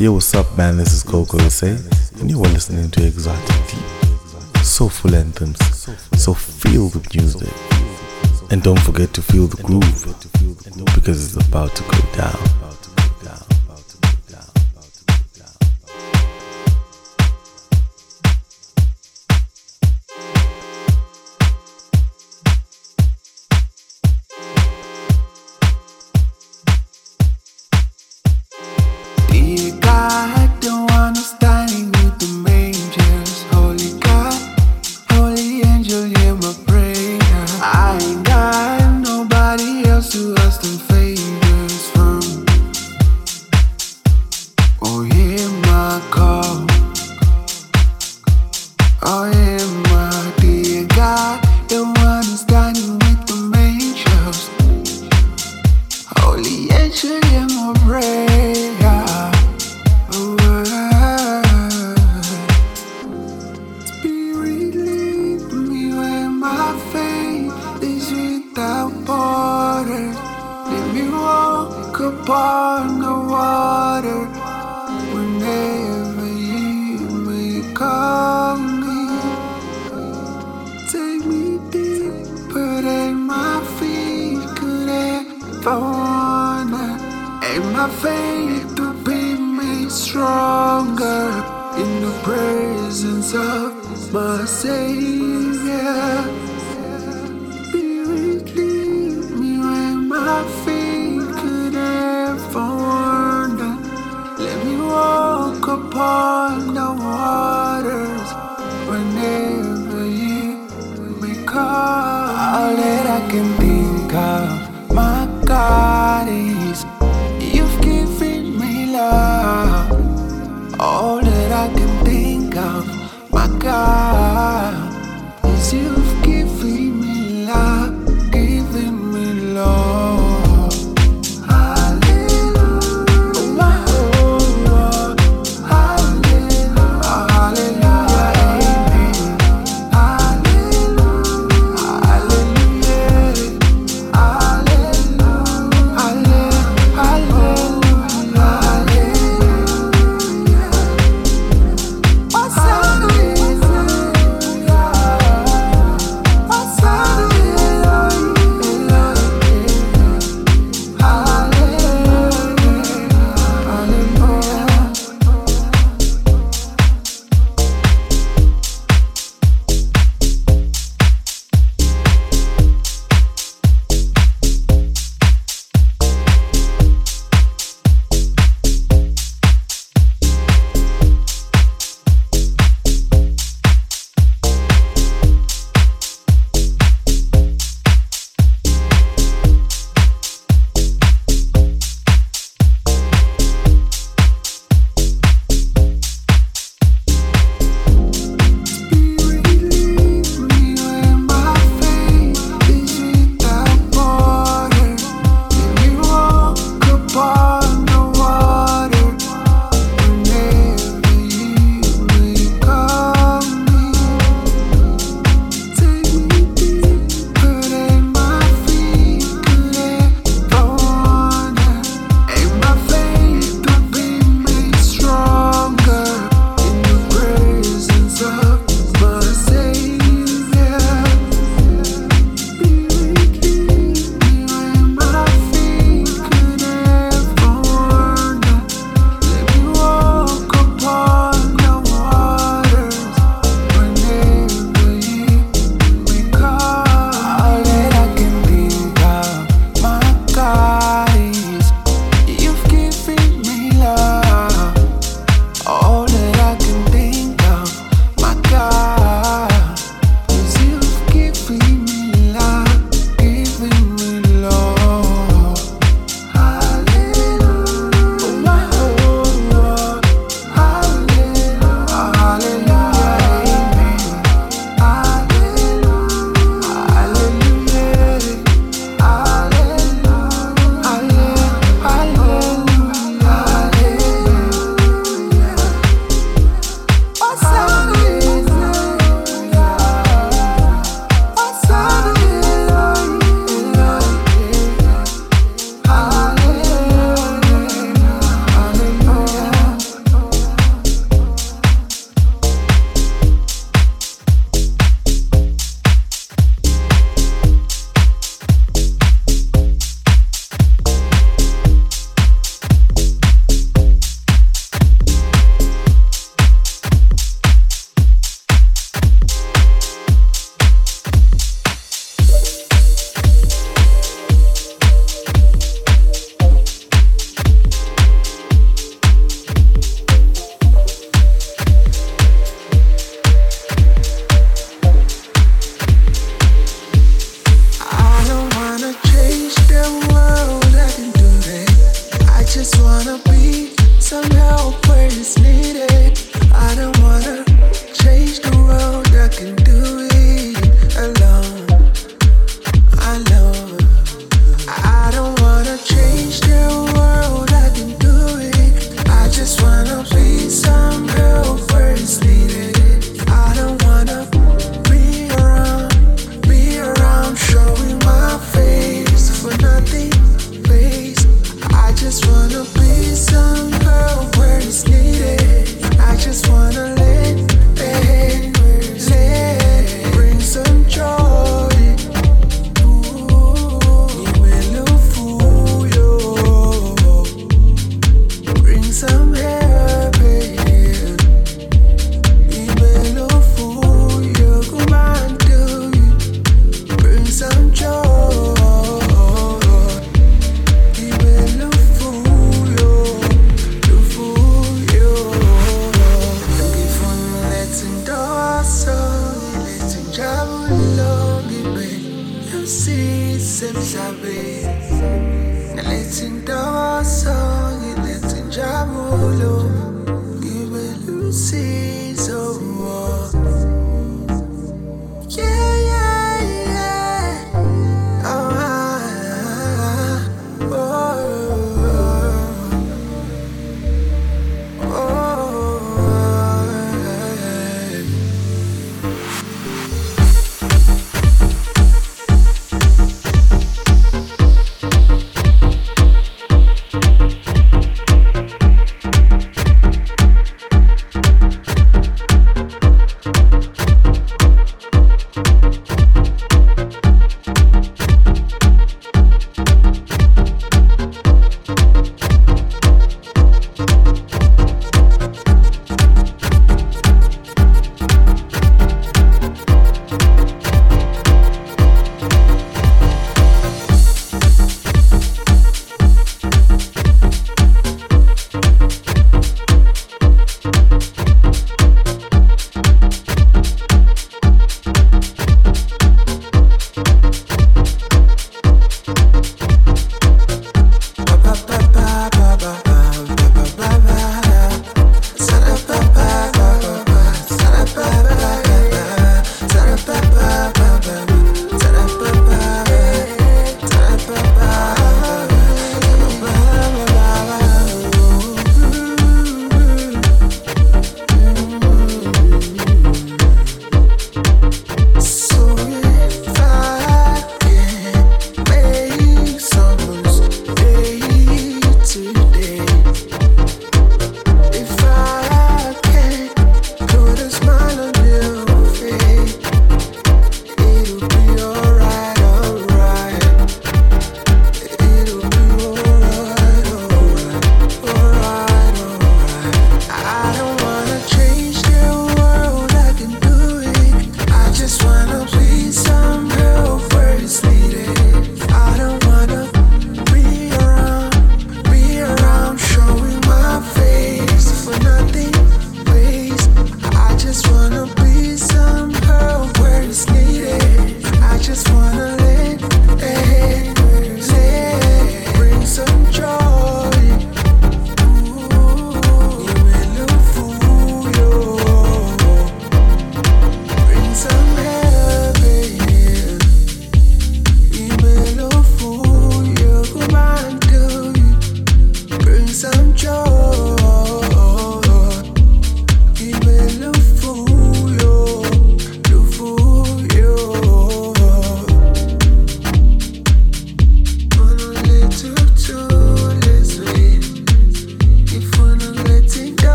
Yo, what's up, man? This is Coco Say, and you are listening to Exotic Deep. Soulful anthems, so feel the music. And don't forget to feel the groove, because it's about to go down. be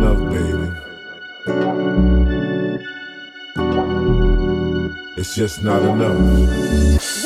enough, baby. It's just not enough. It's